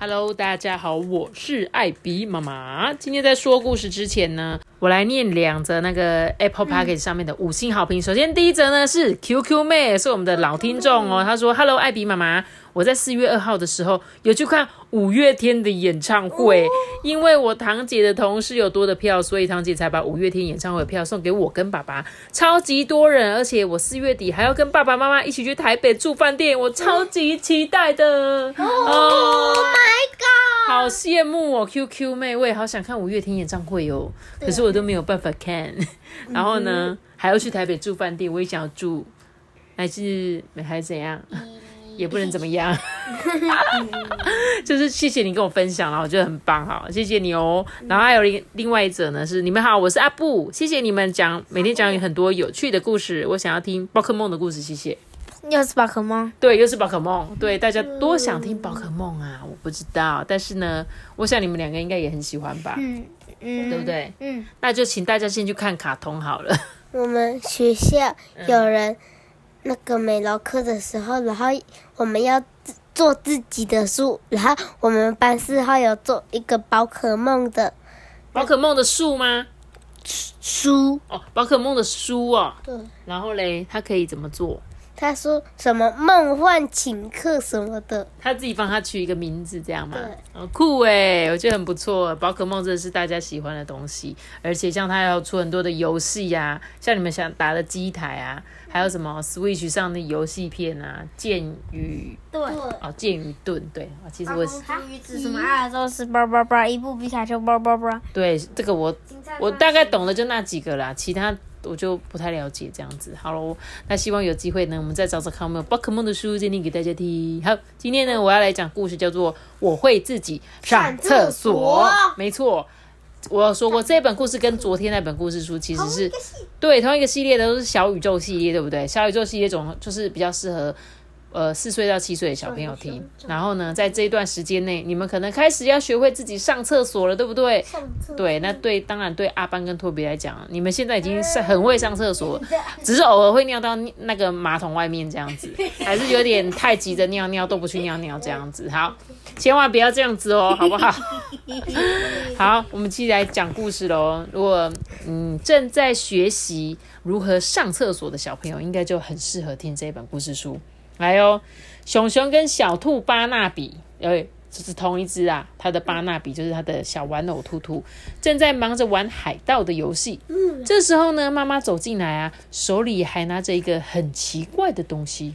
！Hello，大家好，我是艾比妈妈。今天在说故事之前呢，我来念两则那个 Apple p o c k e t 上面的五星好评。首先第一则呢是 QQ 妹，是我们的老听众哦。她说：“Hello，艾比妈妈，我在四月二号的时候有去看五月天的演唱会，因为我堂姐的同事有多的票，所以堂姐才把五月天演唱会的票送给我跟爸爸，超级多人，而且我四月底还要跟爸爸妈妈一起去台北住饭店，我超级期待的。哦 God！好羡慕哦，QQ 妹，我也好想看五月天演唱会哦，可是我都没有办法看。然后呢，还要去台北住饭店，我也想要住，还是还是怎样，也不能怎么样。就是谢谢你跟我分享了，我觉得很棒哈，谢谢你哦。然后还有另另外一则呢，是你们好，我是阿布，谢谢你们讲每天讲很多有趣的故事，我想要听宝可梦的故事，谢谢。又是宝可梦，对，又是宝可梦。对，大家多想听宝可梦啊！我不知道，但是呢，我想你们两个应该也很喜欢吧，嗯嗯，对不对？嗯，那就请大家先去看卡通好了。我们学校有人那个美劳课的时候，然后我们要自做自己的书，然后我们班四号有做一个宝可梦的宝可梦的树吗？书，哦，宝可梦的书哦。对，然后嘞，它可以怎么做？他说什么梦幻请客什么的，他自己帮他取一个名字，这样吗？对哦，酷哎，我觉得很不错。宝可梦真的是大家喜欢的东西，而且像它要出很多的游戏呀，像你们想打的机台啊，还有什么 Switch 上的游戏片啊，剑与盾。哦剑与盾，对，哦其实我是鱼子什么啊，都是叭叭叭，一部皮卡丘叭叭叭。对这个我我大概懂的就那几个啦，其他我就不太了解这样子。好喽，那希望有机会呢，我们再找找看有没有宝可梦的书再念给大家听。好，今天呢，我要来讲故事，叫做《我会自己上厕所》。没错，我有说过这本故事跟昨天那本故事书其实是对同一个系列的，都是小宇宙系列，对不对？小宇宙系列总就是比较适合。呃，四岁到七岁的小朋友听，然后呢，在这一段时间内，你们可能开始要学会自己上厕所了，对不对？对，那对，当然对阿班跟托比来讲，你们现在已经是很会上厕所 了，只是偶尔会尿到那个马桶外面这样子，还是有点太急着尿尿都不去尿尿这样子。好，千万不要这样子哦，好不好？好，我们继续来讲故事喽。如果嗯正在学习如何上厕所的小朋友，应该就很适合听这本故事书。来哦，熊熊跟小兔巴纳比，呃，这是同一只啊。它的巴纳比就是它的小玩偶兔兔，正在忙着玩海盗的游戏。嗯，这时候呢，妈妈走进来啊，手里还拿着一个很奇怪的东西。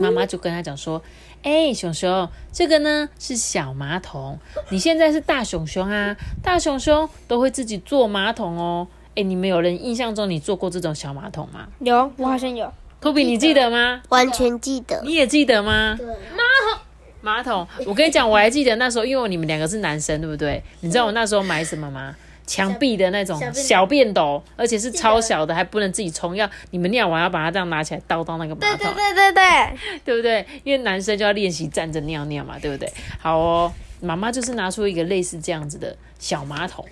妈妈就跟他讲说：“哎、熊熊，这个呢是小马桶。你现在是大熊熊啊，大熊熊都会自己坐马桶哦。哎、你们有人印象中你坐过这种小马桶吗？有，我好像有。托比，你记得吗？完全记得。你也记得吗？马桶，马桶。我跟你讲，我还记得那时候，因为你们两个是男生，对不对？你知道我那时候买什么吗？墙壁的那种小便斗，而且是超小的，还不能自己冲，要你们尿完要把它这样拿起来倒到那个马桶，对对对对，对不对？因为男生就要练习站着尿尿嘛，对不对？好哦，妈妈就是拿出一个类似这样子的小马桶，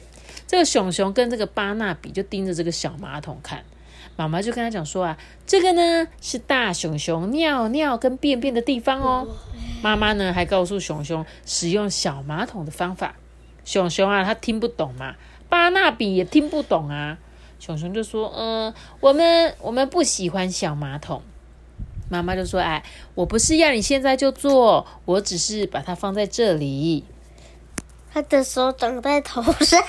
这个熊熊跟这个巴纳比就盯着这个小马桶看。妈妈就跟他讲说啊，这个呢是大熊熊尿尿跟便便的地方哦。妈妈呢还告诉熊熊使用小马桶的方法。熊熊啊，他听不懂嘛，巴纳比也听不懂啊。熊熊就说：“嗯、我们我们不喜欢小马桶。”妈妈就说：“哎，我不是要你现在就做，我只是把它放在这里。他的手长在头上，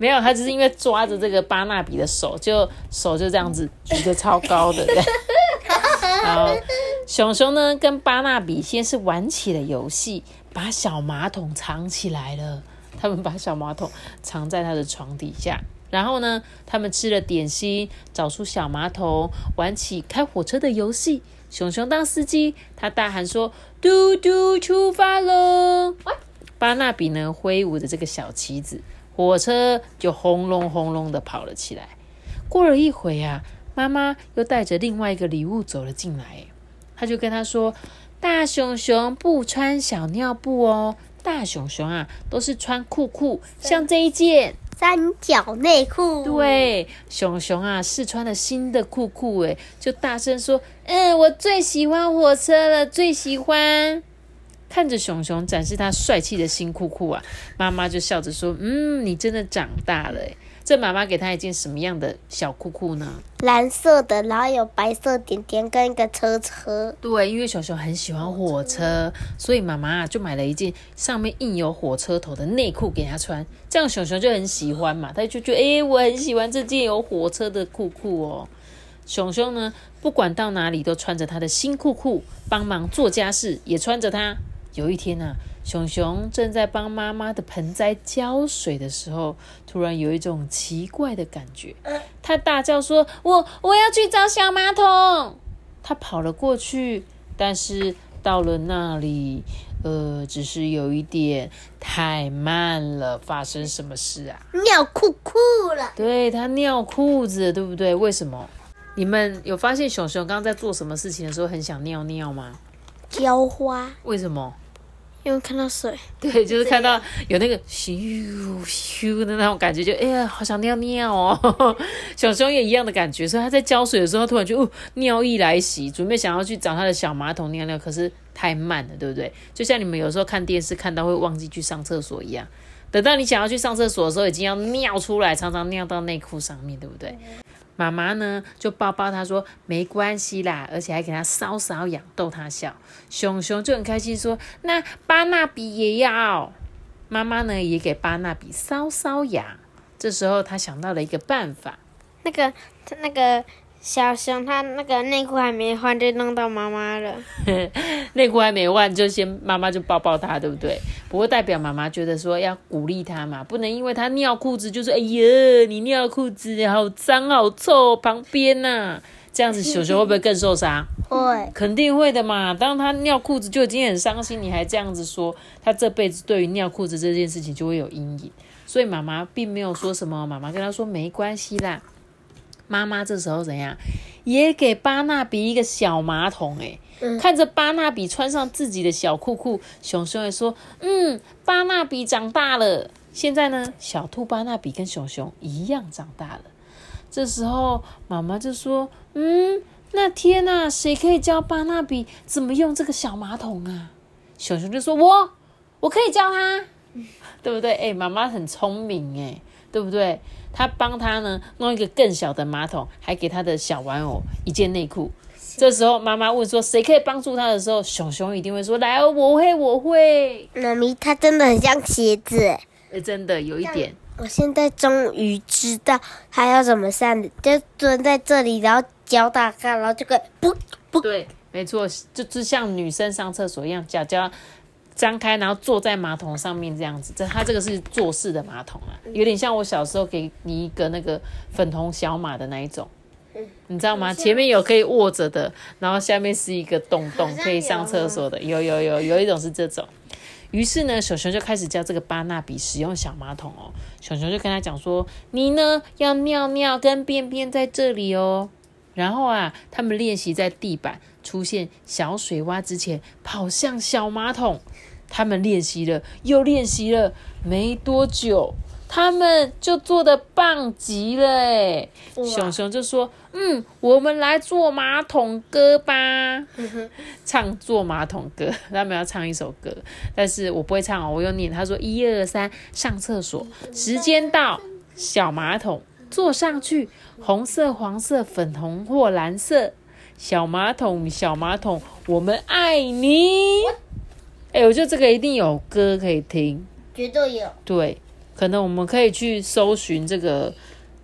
没有，他只是因为抓着这个巴纳比的手，就手就这样子举得超高的。然后熊熊呢跟巴纳比先是玩起了游戏，把小马桶藏起来了。他们把小马桶藏在他的床底下。然后呢，他们吃了点心，找出小马桶，玩起开火车的游戏。熊熊当司机，他大喊说：“嘟嘟，出发喽！”巴纳比呢挥舞着这个小旗子，火火车就轰隆轰隆的跑了起来。过了一会啊，妈妈又带着另外一个礼物走了进来，她就跟他说：“大熊熊不穿小尿布哦，大熊熊啊都是穿裤裤，像这一件。”三角内裤，对，熊熊啊，试穿了新的裤裤，哎，就大声说：“嗯，我最喜欢火车了，最喜欢。”看着熊熊展示他帅气的新裤裤啊，妈妈就笑着说：“嗯，你真的长大了。”哎。这妈妈给他一件什么样的小裤裤呢？蓝色的，然后有白色点点跟一个车车。对，因为熊熊很喜欢火车，所以妈妈就买了一件上面印有火车头的内裤给他穿。这样熊熊就很喜欢嘛，他就觉得哎，我很喜欢这件有火车的裤裤哦。熊熊呢，不管到哪里都穿着他的新裤裤，帮忙做家事也穿着它。有一天啊。熊熊正在帮妈妈的盆栽浇水的时候，突然有一种奇怪的感觉。他大叫说：“我我要去找小马桶！”他跑了过去，但是到了那里，呃，只是有一点太慢了。发生什么事啊？尿裤裤了。对他尿裤子，对不对？为什么？你们有发现熊熊刚刚在做什么事情的时候很想尿尿吗？浇花。为什么？因为看到水，对，就是看到有那个咻咻的那种感觉，就哎呀，好想尿尿哦。小熊也一样的感觉，所以他在浇水的时候，突然就哦，尿意来袭，准备想要去找他的小马桶尿尿，可是太慢了，对不对？就像你们有时候看电视看到会忘记去上厕所一样，等到你想要去上厕所的时候，已经要尿出来，常常尿到内裤上面，对不对？妈妈呢就抱抱他说没关系啦，而且还给他搔搔痒逗他笑。熊熊就很开心说那巴纳比也要。妈妈呢也给巴纳比搔搔痒。这时候他想到了一个办法，那个那个。小熊他那个内裤还没换就弄到妈妈了，内裤还没换就先妈妈就抱抱他，对不对？不过代表妈妈觉得说要鼓励他嘛，不能因为他尿裤子就说哎呀你尿裤子好脏好臭旁边呐，这样子熊熊会不会更受伤？会，肯定会的嘛。当他尿裤子就已经很伤心，你还这样子说，他这辈子对于尿裤子这件事情就会有阴影。所以妈妈并没有说什么，妈妈跟他说没关系啦。妈妈这时候怎样，也给巴纳比一个小马桶哎，看着巴纳比穿上自己的小裤裤，熊熊也说：“嗯，巴纳比长大了。”现在呢，小兔巴纳比跟熊熊一样长大了。这时候妈妈就说：“嗯，那天呐，谁可以教巴纳比怎么用这个小马桶啊？”熊熊就说：“我，我可以教他，对不对？”哎，妈妈很聪明哎，对不对？他帮他呢弄一个更小的马桶，还给他的小玩偶一件内裤。这时候妈妈问说：“谁可以帮助他的时候？”熊熊一定会说：“来哦，我会，我会。”妈咪，他真的很像鞋子，哎，真的有一点。我现在终于知道他要怎么上，就蹲在这里，然后脚打开，然后就可不不对，没错，就是像女生上厕所一样，脚脚。张开，然后坐在马桶上面这样子，这它这个是坐式的马桶啊，有点像我小时候给你一个那个粉红小马的那一种，你知道吗？前面有可以握着的，然后下面是一个洞洞，可以上厕所的，有有有有一种是这种。于是呢，小熊就开始教这个巴纳比使用小马桶哦。小熊就跟他讲说：“你呢要尿尿跟便便在这里哦。”然后啊，他们练习在地板出现小水洼之前跑向小马桶。他们练习了，又练习了，没多久，他们就做的棒极了哎！熊熊就说：“嗯，我们来做马桶歌吧，唱做马桶歌。他们要唱一首歌，但是我不会唱哦，我用念。他说：一二三，上厕所，时间到，小马桶坐上去，红色、黄色、粉红或蓝色，小马桶，小马桶，我们爱你。”哎，我觉得这个一定有歌可以听，绝对有。对，可能我们可以去搜寻这个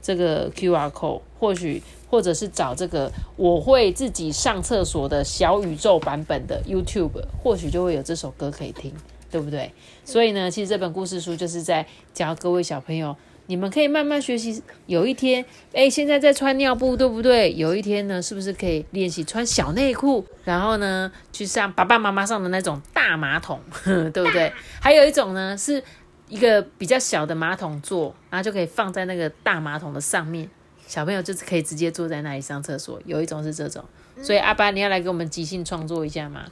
这个 Q R code，或许或者是找这个我会自己上厕所的小宇宙版本的 YouTube，或许就会有这首歌可以听，对不对？所以呢，其实这本故事书就是在教各位小朋友。你们可以慢慢学习。有一天，哎，现在在穿尿布，对不对？有一天呢，是不是可以练习穿小内裤？然后呢，去上爸爸妈妈上的那种大马桶，对不对？还有一种呢，是一个比较小的马桶座，然后就可以放在那个大马桶的上面，小朋友就是可以直接坐在那里上厕所。有一种是这种，所以阿爸你要来给我们即兴创作一下吗？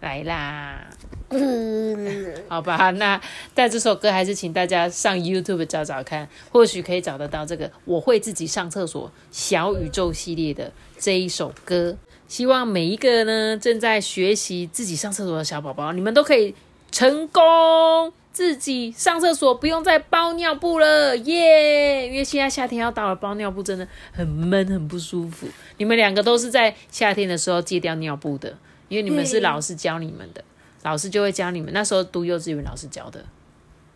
来啦，嗯，好吧，那但这首歌还是请大家上 YouTube 找找看，或许可以找得到这个我会自己上厕所小宇宙系列的这一首歌。希望每一个呢正在学习自己上厕所的小宝宝，你们都可以成功自己上厕所，不用再包尿布了，耶！因为现在夏天要到了，包尿布真的很闷，很不舒服。你们两个都是在夏天的时候戒掉尿布的，因为你们是老师教你们的，老师就会教你们。那时候读幼稚园，老师教的。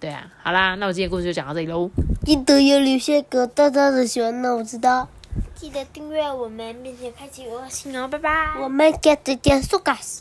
对啊，好啦，那我今天故事就讲到这里喽。记得要留下个大大的喜欢呢，我知道。记得订阅我们，并且开启我心哦，拜拜。我们 get 点数 guys，